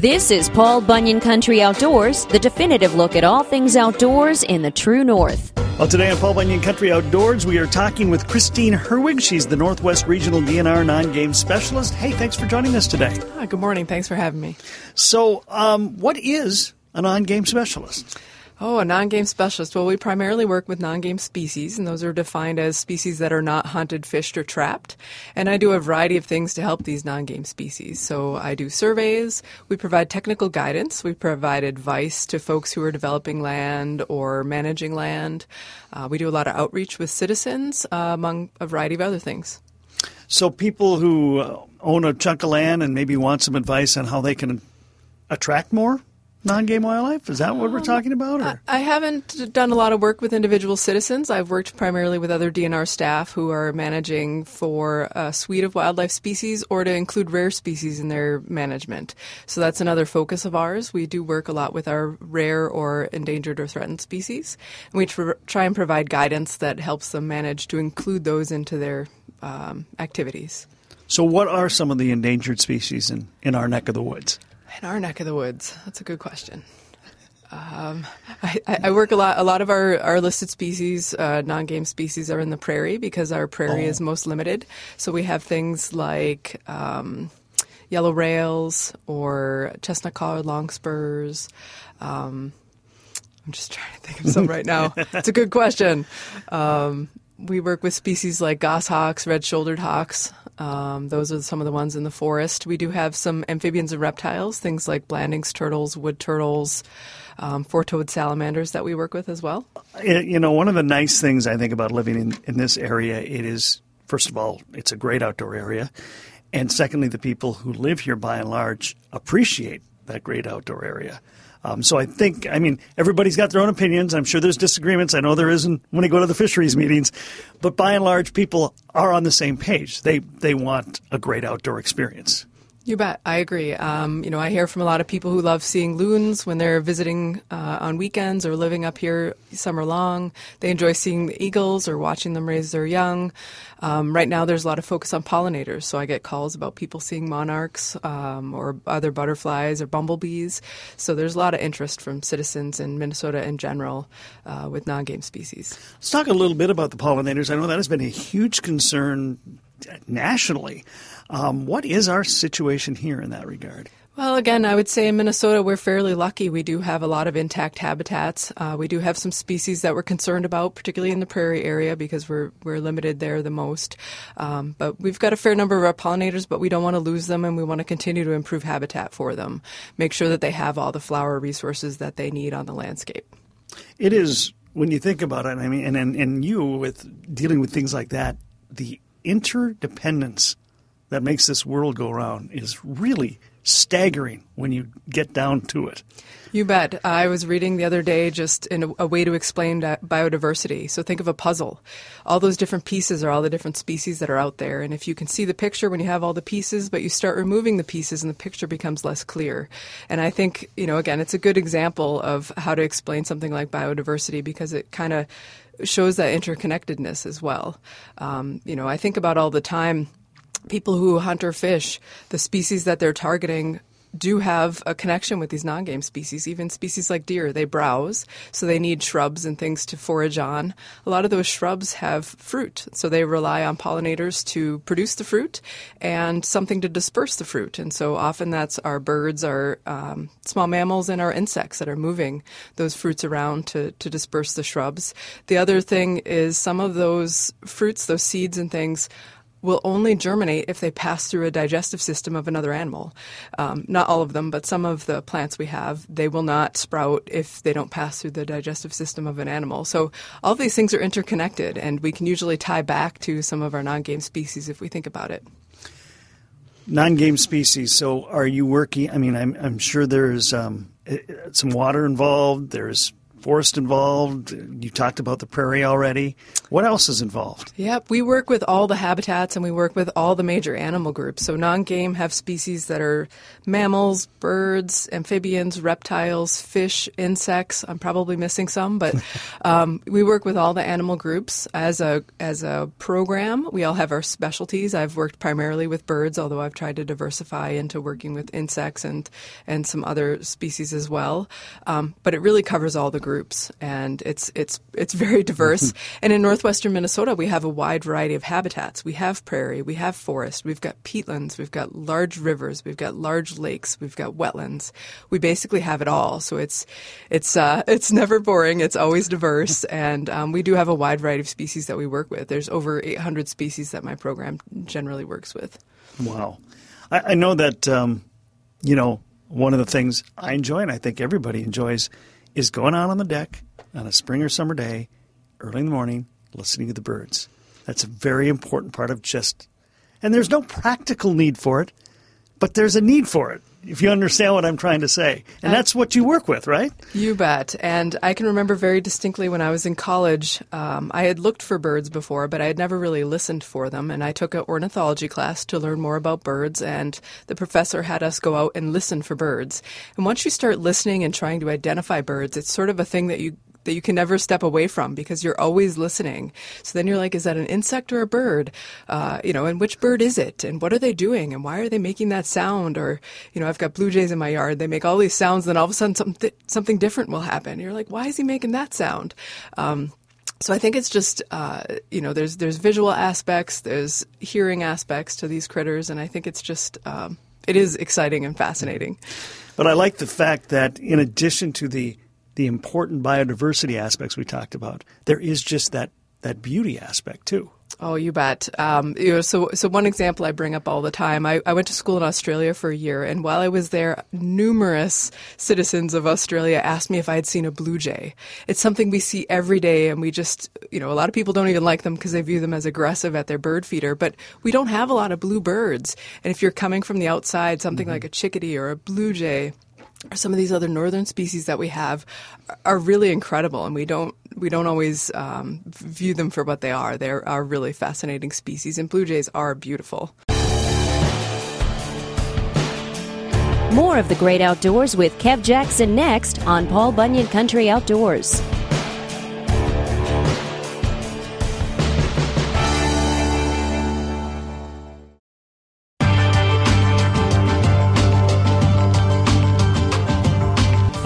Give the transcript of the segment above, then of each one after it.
This is Paul Bunyan Country Outdoors, the definitive look at all things outdoors in the true north. Well, today on Paul Bunyan Country Outdoors, we are talking with Christine Herwig. She's the Northwest Regional DNR non game specialist. Hey, thanks for joining us today. Hi, good morning. Thanks for having me. So, um, what is a non game specialist? Oh, a non game specialist. Well, we primarily work with non game species, and those are defined as species that are not hunted, fished, or trapped. And I do a variety of things to help these non game species. So I do surveys, we provide technical guidance, we provide advice to folks who are developing land or managing land. Uh, we do a lot of outreach with citizens, uh, among a variety of other things. So, people who own a chunk of land and maybe want some advice on how they can attract more non-game wildlife? Is that what we're um, talking about? Or? I haven't done a lot of work with individual citizens. I've worked primarily with other DNR staff who are managing for a suite of wildlife species or to include rare species in their management. So that's another focus of ours. We do work a lot with our rare or endangered or threatened species. And we tr- try and provide guidance that helps them manage to include those into their um, activities. So, what are some of the endangered species in, in our neck of the woods? In our neck of the woods, that's a good question. Um, I, I, work a lot. A lot of our, our listed species, uh, non-game species, are in the prairie because our prairie oh. is most limited. So we have things like um, yellow rails or chestnut-collared longspurs. Um, I'm just trying to think of some right now. It's a good question. Um, we work with species like goshawks, red-shouldered hawks. Um, those are some of the ones in the forest. We do have some amphibians and reptiles, things like Blanding's turtles, wood turtles, um, four-toed salamanders that we work with as well. You know, one of the nice things I think about living in, in this area, it is, first of all, it's a great outdoor area. And secondly, the people who live here by and large appreciate that great outdoor area. Um, so I think, I mean, everybody's got their own opinions. I'm sure there's disagreements. I know there isn't when you go to the fisheries meetings, but by and large, people are on the same page. They they want a great outdoor experience. You bet. I agree. Um, you know, I hear from a lot of people who love seeing loons when they're visiting uh, on weekends or living up here summer long. They enjoy seeing the eagles or watching them raise their young. Um, right now, there's a lot of focus on pollinators, so I get calls about people seeing monarchs um, or other butterflies or bumblebees. So there's a lot of interest from citizens in Minnesota in general uh, with non-game species. Let's talk a little bit about the pollinators. I know that has been a huge concern nationally. Um, what is our situation here in that regard? Well, again, I would say in Minnesota, we're fairly lucky. We do have a lot of intact habitats. Uh, we do have some species that we're concerned about, particularly in the prairie area, because we're we're limited there the most. Um, but we've got a fair number of our pollinators, but we don't want to lose them, and we want to continue to improve habitat for them. Make sure that they have all the flower resources that they need on the landscape. It is when you think about it. I mean, and and, and you with dealing with things like that, the interdependence that makes this world go around is really staggering when you get down to it. You bet. I was reading the other day just in a, a, way to explain biodiversity. So think of a puzzle. All those different pieces are all the different species that are out there. And if you can see the picture when you have all the pieces, but you start removing the pieces and the picture becomes less clear. And I think, you know, again, it's a good example of how to explain something like biodiversity because it kind of shows that interconnectedness as well. Um, you know, I think about all the time people who hunt or fish, the species that they're targeting do have a connection with these non-game species. Even species like deer, they browse, so they need shrubs and things to forage on. A lot of those shrubs have fruit, so they rely on pollinators to produce the fruit and something to disperse the fruit. And so often that's our birds, our um, small mammals, and our insects that are moving those fruits around to, to disperse the shrubs. The other thing is some of those fruits, those seeds and things will only germinate if they pass through a digestive system of another animal. Um, not all of them, but some of the plants we have, they will not sprout if they don't pass through the digestive system of an animal. So all these things are interconnected, and we can usually tie back to some of our non-game species if we think about it. Non-game species. So are you working? I mean, I'm, I'm sure there's um, some water involved. There's forest involved. You talked about the prairie already. What else is involved? Yep, we work with all the habitats and we work with all the major animal groups. So non game have species that are mammals, birds, amphibians, reptiles, fish, insects. I'm probably missing some, but um, we work with all the animal groups as a as a program. We all have our specialties. I've worked primarily with birds, although I've tried to diversify into working with insects and and some other species as well. Um, but it really covers all the groups groups, and it's it's it's very diverse. and in northwestern Minnesota, we have a wide variety of habitats. We have prairie, we have forest, we've got peatlands, we've got large rivers, we've got large lakes, we've got wetlands. We basically have it all. So it's it's uh, it's never boring. It's always diverse, and um, we do have a wide variety of species that we work with. There's over 800 species that my program generally works with. Wow, I, I know that um, you know one of the things I enjoy, and I think everybody enjoys, is going out on the deck on a spring or summer day, early in the morning, listening to the birds. That's a very important part of just, and there's no practical need for it, but there's a need for it if you understand what I'm trying to say. And that's what you work with, right? You bet. And I can remember very distinctly when I was in college, um, I had looked for birds before, but I had never really listened for them. And I took an ornithology class to learn more about birds, and the professor had us go out and listen for birds. And once you start listening and trying to identify birds, it's sort of a thing that you that you can never step away from because you're always listening. So then you're like, is that an insect or a bird? Uh, you know, and which bird is it? And what are they doing? And why are they making that sound? Or, you know, I've got blue jays in my yard. They make all these sounds, then all of a sudden something, something different will happen. You're like, why is he making that sound? Um, so I think it's just uh, you know there's there's visual aspects, there's hearing aspects to these critters, and I think it's just um, it is exciting and fascinating. But I like the fact that in addition to the the important biodiversity aspects we talked about, there is just that, that beauty aspect too. Oh, you bet. Um, you know, so, so one example I bring up all the time. I, I went to school in Australia for a year, and while I was there, numerous citizens of Australia asked me if I had seen a blue jay. It's something we see every day, and we just, you know, a lot of people don't even like them because they view them as aggressive at their bird feeder. But we don't have a lot of blue birds, and if you're coming from the outside, something mm-hmm. like a chickadee or a blue jay some of these other northern species that we have are really incredible, and we don't we don't always um, view them for what they are. They are really fascinating species, and blue jays are beautiful. More of the great outdoors with Kev Jackson next on Paul Bunyan Country Outdoors.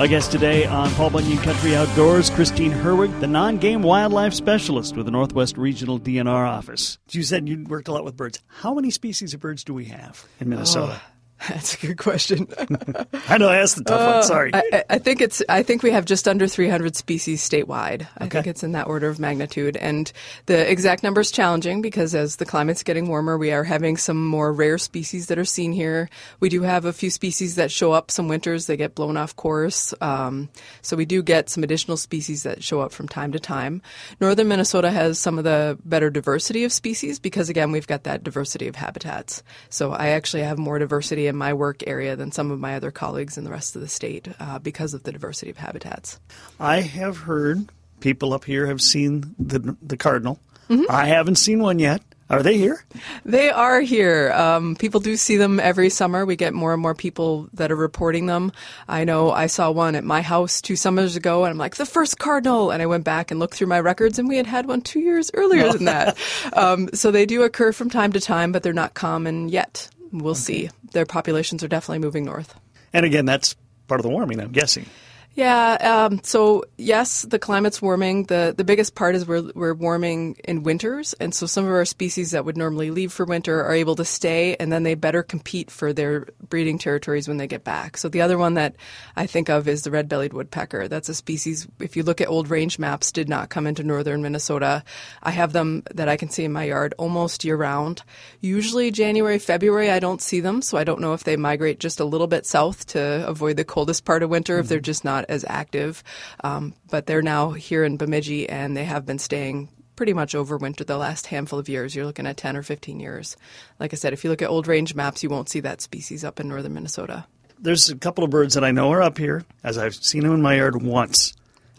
My guest today on Paul Bunyan Country Outdoors, Christine Herwig, the non game wildlife specialist with the Northwest Regional DNR office. You said you worked a lot with birds. How many species of birds do we have in Minnesota? Oh. That's a good question. I know I asked the tough uh, one. Sorry. I, I, think it's. I think we have just under 300 species statewide. I okay. think it's in that order of magnitude, and the exact number is challenging because as the climate's getting warmer, we are having some more rare species that are seen here. We do have a few species that show up some winters; they get blown off course. Um, so we do get some additional species that show up from time to time. Northern Minnesota has some of the better diversity of species because again, we've got that diversity of habitats. So I actually have more diversity in my work area than some of my other colleagues in the rest of the state uh, because of the diversity of habitats. I have heard people up here have seen the the cardinal. Mm-hmm. I haven't seen one yet. Are they here? They are here. Um, people do see them every summer. We get more and more people that are reporting them. I know I saw one at my house two summers ago, and I'm like, the first cardinal. And I went back and looked through my records, and we had had one two years earlier than that. Um, so they do occur from time to time, but they're not common yet. We'll okay. see. Their populations are definitely moving north. And again, that's part of the warming, I'm guessing. Yeah. Um, so yes, the climate's warming. the The biggest part is we're we're warming in winters, and so some of our species that would normally leave for winter are able to stay, and then they better compete for their breeding territories when they get back. So the other one that I think of is the red-bellied woodpecker. That's a species. If you look at old range maps, did not come into northern Minnesota. I have them that I can see in my yard almost year round. Usually January, February, I don't see them, so I don't know if they migrate just a little bit south to avoid the coldest part of winter. Mm-hmm. If they're just not not as active. Um, but they're now here in Bemidji and they have been staying pretty much over winter the last handful of years. You're looking at 10 or 15 years. Like I said, if you look at old range maps, you won't see that species up in northern Minnesota. There's a couple of birds that I know are up here, as I've seen them in my yard once.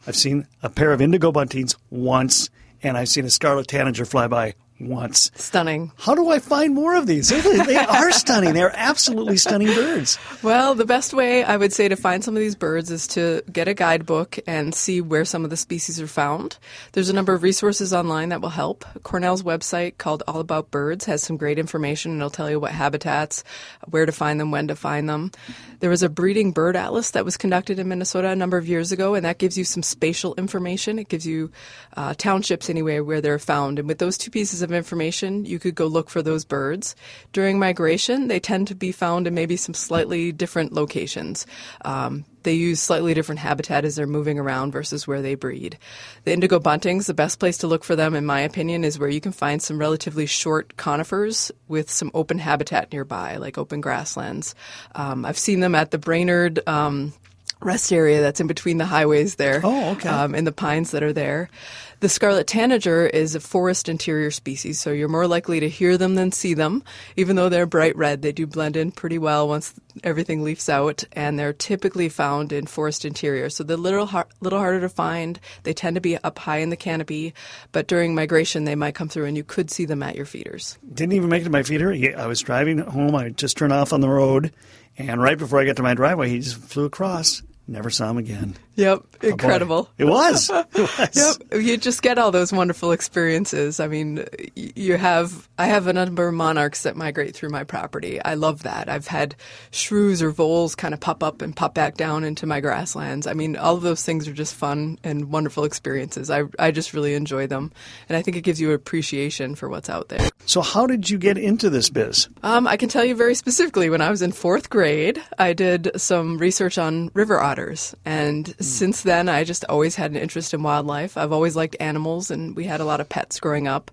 I've seen a pair of indigo buntings once, and I've seen a scarlet tanager fly by once. Stunning. How do I find more of these? They are stunning. They're absolutely stunning birds. Well, the best way I would say to find some of these birds is to get a guidebook and see where some of the species are found. There's a number of resources online that will help. Cornell's website called All About Birds has some great information and it'll tell you what habitats, where to find them, when to find them. There was a breeding bird atlas that was conducted in Minnesota a number of years ago, and that gives you some spatial information. It gives you uh, townships anyway where they're found. And with those two pieces of information, you could go look for those birds. During migration, they tend to be found in maybe some slightly different locations. Um, they use slightly different habitat as they're moving around versus where they breed. The indigo buntings, the best place to look for them, in my opinion, is where you can find some relatively short conifers with some open habitat nearby, like open grasslands. Um, I've seen them at the Brainerd. Um, rest area that's in between the highways there. Oh, okay. Um, and the pines that are there. The scarlet tanager is a forest interior species, so you're more likely to hear them than see them. Even though they're bright red, they do blend in pretty well once everything leaves out, and they're typically found in forest interior. So they're little, little harder to find. They tend to be up high in the canopy, but during migration, they might come through and you could see them at your feeders. Didn't even make it to my feeder. I was driving home. I just turned off on the road, and right before I got to my driveway, he just flew across. Never saw him again. Yep, Oh, incredible. It was. It was. Yep, you just get all those wonderful experiences. I mean, you have I have a number of monarchs that migrate through my property. I love that. I've had shrews or voles kind of pop up and pop back down into my grasslands. I mean, all of those things are just fun and wonderful experiences. I I just really enjoy them, and I think it gives you appreciation for what's out there. So, how did you get into this biz? Um, I can tell you very specifically. When I was in fourth grade, I did some research on river otters, and since then, I just always had an interest in wildlife. I've always liked animals, and we had a lot of pets growing up.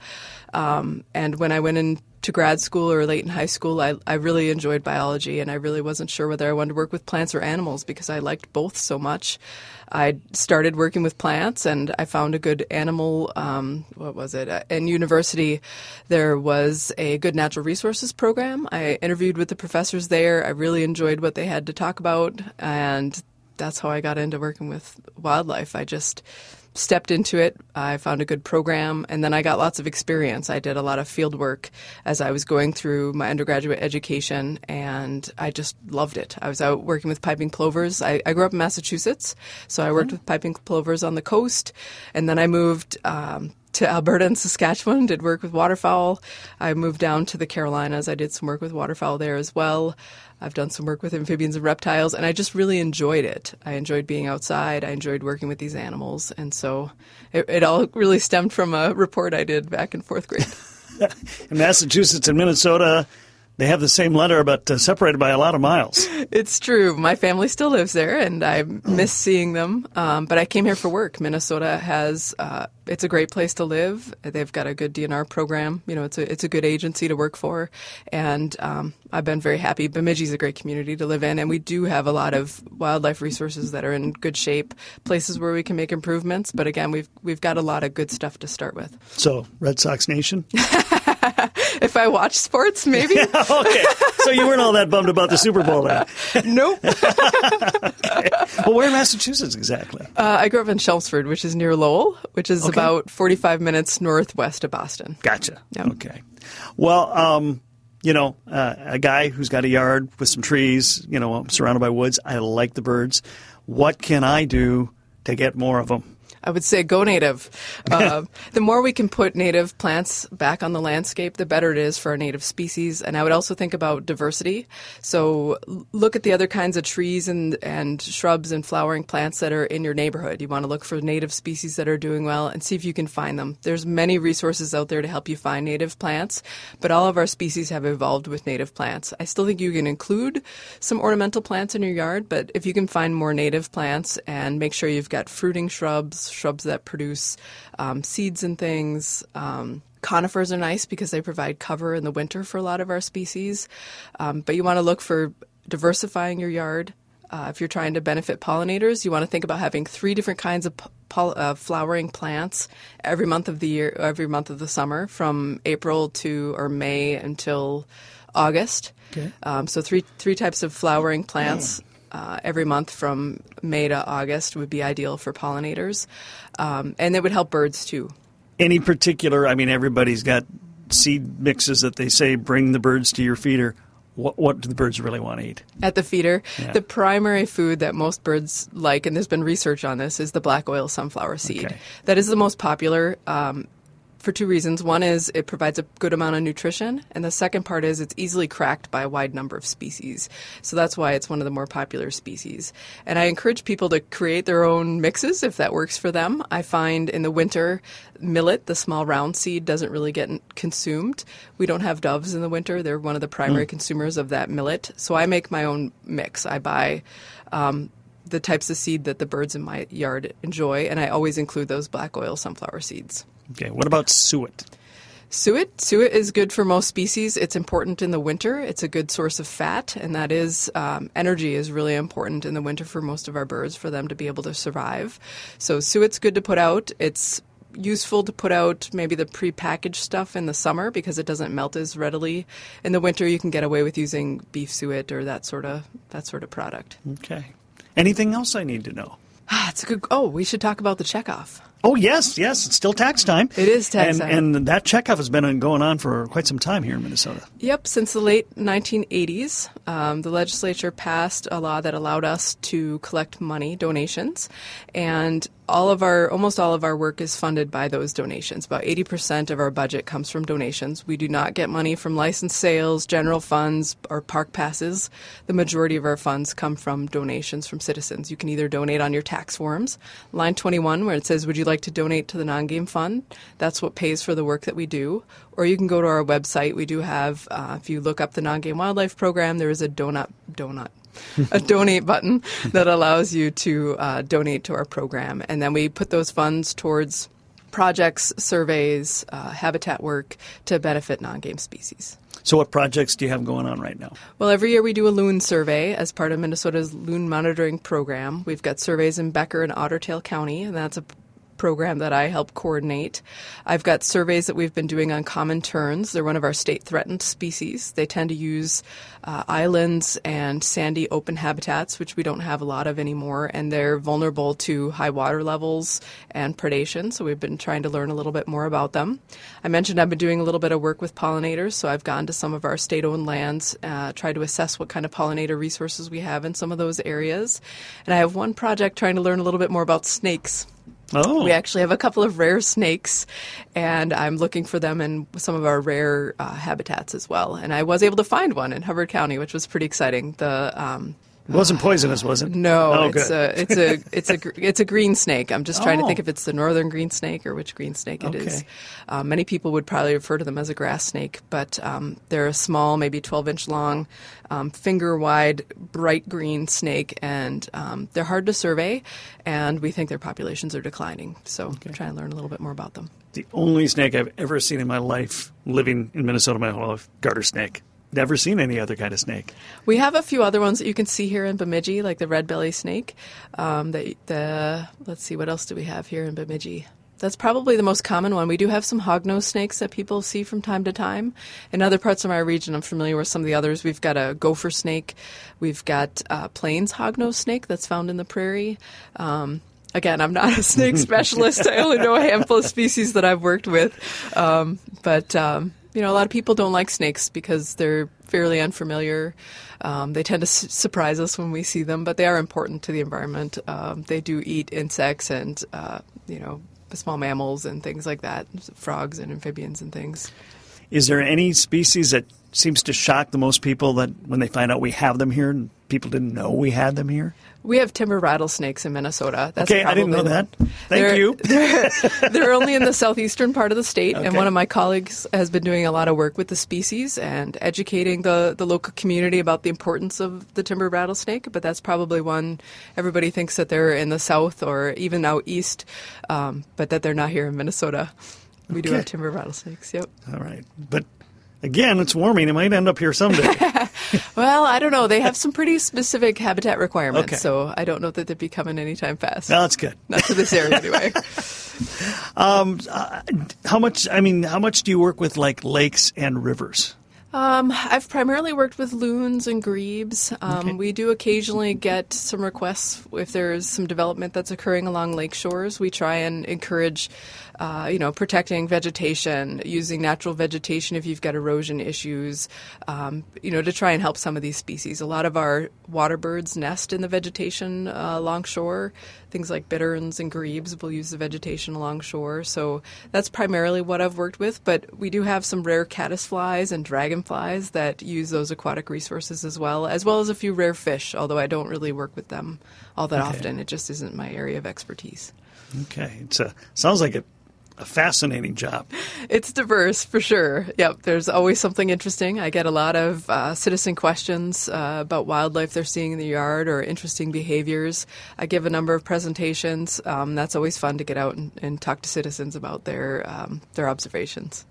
Um, and when I went into grad school or late in high school, I, I really enjoyed biology, and I really wasn't sure whether I wanted to work with plants or animals because I liked both so much. I started working with plants, and I found a good animal. Um, what was it? Uh, In university, there was a good natural resources program. I interviewed with the professors there. I really enjoyed what they had to talk about, and that's how I got into working with wildlife. I just stepped into it. I found a good program, and then I got lots of experience. I did a lot of field work as I was going through my undergraduate education, and I just loved it. I was out working with piping plovers. I, I grew up in Massachusetts, so I worked with piping plovers on the coast, and then I moved. Um, to Alberta and Saskatchewan, did work with waterfowl. I moved down to the Carolinas. I did some work with waterfowl there as well. I've done some work with amphibians and reptiles, and I just really enjoyed it. I enjoyed being outside. I enjoyed working with these animals, and so it, it all really stemmed from a report I did back in fourth grade. In Massachusetts and Minnesota, they have the same letter, but uh, separated by a lot of miles. It's true. My family still lives there, and I miss seeing them. Um, but I came here for work. Minnesota has uh, it's a great place to live. They've got a good DNR program. You know, it's a it's a good agency to work for, and um, I've been very happy. Bemidji is a great community to live in, and we do have a lot of wildlife resources that are in good shape. Places where we can make improvements, but again, we've we've got a lot of good stuff to start with. So, Red Sox Nation. If I watch sports, maybe okay. So you weren't all that bummed about the Super Bowl then. nope. Well, where in Massachusetts exactly? Uh, I grew up in Chelmsford, which is near Lowell, which is Okay. about 45 minutes northwest of Boston. Gotcha. Yeah. Okay. Well, um, you know, uh, a guy who's got a yard with some trees, you know, surrounded by woods. I like the birds. What can I do to get more of them? I would say go native. Uh, the more we can put native plants back on the landscape, the better it is for our native species. And I would also think about diversity. So look at the other kinds of trees and, and shrubs and flowering plants that are in your neighborhood. You want to look for native species that are doing well and see if you can find them. There's many resources out there to help you find native plants, but all of our species have evolved with native plants. I still think you can include some ornamental plants in your yard, but if you can find more native plants and make sure you've got fruiting shrubs, shrubs that produce um, seeds and things. Um, conifers are nice because they provide cover in the winter for a lot of our species. Um, but you want to look for diversifying your yard. Uh, if you're trying to benefit pollinators, you want to think about having three different kinds of pol- uh, flowering plants every month of the year, every month of the summer, from April to or May until August. Okay. Um, so three three types of flowering plants. Uh, every month from May to August would be ideal for pollinators, um, and it would help birds too. Any particular? I mean, everybody's got seed mixes that they say bring the birds to your feeder. What, what do the birds really want to eat? At the feeder, Yeah. the primary food that most birds like, and there's been research on this, is the black oil sunflower seed. Okay. That is the most popular um, for two reasons. One is it provides a good amount of nutrition, and the second part is it's easily cracked by a wide number of species. So that's why it's one of the more popular species. And I encourage people to create their own mixes if that works for them. I find in the winter, millet, the small round seed, doesn't really get consumed. We don't have doves in the winter. They're one of the primary consumers of that millet. So I make my own mix. I buy um, the types of seed that the birds in my yard enjoy, and I always include those black oil sunflower seeds. Okay. What about suet? Suet. Suet is good for most species. It's important in the winter. It's a good source of fat, and that is um, energy is really important in the winter for most of our birds for them to be able to survive. So suet's good to put out. It's useful to put out maybe the prepackaged stuff in the summer because it doesn't melt as readily. In the winter, you can get away with using beef suet or that sort of that sort of product. Okay. Anything else I need to know? Ah, it's a good. Oh, we should talk about the checkoff. Oh yes, yes, it's still tax time. It is tax and, time. and that checkoff has been going on for quite some time here in Minnesota. Yep, since the late 1980s, um, the legislature passed a law that allowed us to collect money, donations, and all of our, almost all of our work is funded by those donations. About 80% of our budget comes from donations. We do not get money from license sales, general funds, or park passes. The majority of our funds come from donations from citizens. You can either donate on your tax forms, line 21, where it says, Would you like to donate to the non game fund? That's what pays for the work that we do. Or you can go to our website. We do have, uh, if you look up the non game wildlife program, there is a donut, donut. A donate button that allows you to uh, donate to our program. And then we put those funds towards projects, surveys, uh, habitat work to benefit non game species. So, what projects do you have going on right now? Well, every year we do a loon survey as part of Minnesota's loon monitoring program. We've got surveys in Becker and Ottertail County, and that's a program that I help coordinate. I've got surveys that we've been doing on common terns. They're one of our state threatened species. They tend to use uh, islands and sandy open habitats, which we don't have a lot of anymore, and they're vulnerable to high water levels and predation. So we've been trying to learn a little bit more about them. I mentioned I've been doing a little bit of work with pollinators, so I've gone to some of our state owned lands, uh, tried to assess what kind of pollinator resources we have in some of those areas. And I have one project trying to learn a little bit more about snakes. Oh, We actually have a couple of rare snakes, and I'm looking for them in some of our rare uh, habitats as well. And I was able to find one in Hubbard County, which was pretty exciting. The um, it wasn't poisonous, was it? no, Oh, it's a it's a it's a it's a green snake. I'm just trying to Oh. think if it's the northern green snake or which green snake it is. Okay. Um, many people would probably refer to them as a grass snake, but um, they're a small, maybe 12 inch long, um, finger wide, bright green snake, and um, they're hard to survey. And we think their populations are declining. So I'm trying to learn a little bit more about them. the only snake I've ever seen in my life living in Minnesota my whole life, garter snake. Never seen any other kind of snake. We have a few other ones that you can see here in Bemidji, like the red belly snake. Um, the, the let's see, what else do we have here in Bemidji? That's probably the most common one. We do have some hognose snakes that people see from time to time. In other parts of my region, I'm familiar with some of the others. We've got a gopher snake. We've got uh, plains hognose snake that's found in the prairie. Um, again, I'm not a snake specialist. I only know a handful of species that I've worked with. Um, but um, you know, a lot of people don't like snakes because they're fairly unfamiliar. Um, they tend to s- surprise us when we see them, but they are important to the environment. Um, they do eat insects and uh, you know small mammals and things like that, frogs and amphibians and things. Is there any species that seems to shock the most people that when they find out we have them here and people didn't know we had them here? We have timber rattlesnakes in Minnesota. That's Okay, I didn't know that. Thank They're- you. They're, they're only in the southeastern part of the state, and one of my colleagues has been doing a lot of work with the species and educating the, the local community about the importance of the timber rattlesnake. But that's probably one everybody thinks that they're in the south or even out east, um, but that they're not here in Minnesota. We do have timber rattlesnakes. Yep. All right. But again, it's warming. It might end up here someday. Well, I don't know. They have some pretty specific habitat requirements, Okay. so I don't know that they'd be coming anytime fast. no, that's good. Not to this area, anyway. How much, I mean, how much do you work with like lakes and rivers? Um, I've primarily worked with loons and grebes. Um, Okay. We do occasionally get some requests if there's some development that's occurring along lake shores. We try and encourage, uh, you know, protecting vegetation, using natural vegetation if you've got erosion issues, um, you know, to try and help some of these species. A lot of our water birds nest in the vegetation uh, along shore. Things like bitterns and grebes will use the vegetation along shore. So that's primarily what I've worked with. But we do have some rare caddisflies and dragonflies that use those aquatic resources as well, as well as a few rare fish, although I don't really work with them all that Okay. often. It just isn't my area of expertise. Okay, it's a sounds like a, a fascinating job. It's diverse for sure. Yep, there's always something interesting. I get a lot of uh, citizen questions uh, about wildlife they're seeing in the yard or interesting behaviors. I give a number of presentations. Um, that's always fun to get out and, and talk to citizens about their um, their observations.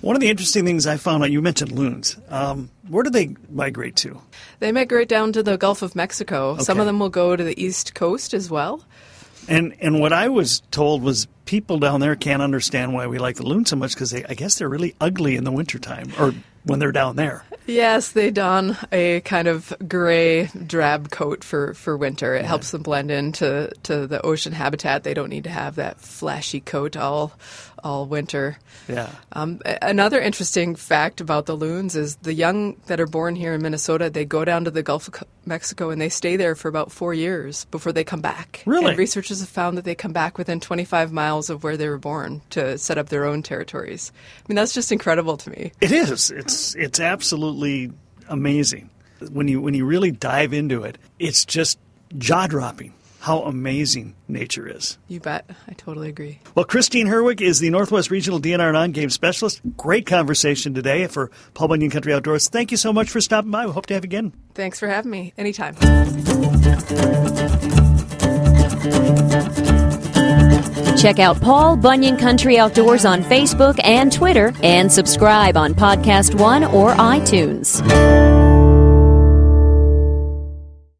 One of the interesting things I found out, you mentioned loons. Um, where do they migrate to? They migrate down to the Gulf of Mexico. Some of them will go to the east coast as well. And and what I was told was people down there can't understand why we like the loon so much because I guess they're really ugly in the wintertime or when they're down there. Yes, they don a kind of gray drab coat for, for winter. It helps them blend into to the ocean habitat. They don't need to have that flashy coat all all winter. Yeah. Um, another interesting fact about the loons is the young that are born here in Minnesota, they go down to the Gulf of Mexico and they stay there for about four years before they come back. Really? And researchers have found that they come back within 25 miles of where they were born to set up their own territories. I mean, that's just incredible to me. It is. It's it's absolutely amazing. When you when you really dive into it, it's just jaw dropping how amazing nature is. You bet. I totally agree. Well, Christine Herwig is the Northwest Regional DNR non-game specialist. Great conversation today for Paul Bunyan Country Outdoors. Thank you so much for stopping by. We hope to have you again. Thanks for having me. Anytime. Check out Paul Bunyan Country Outdoors on Facebook and Twitter and subscribe on Podcast One or iTunes.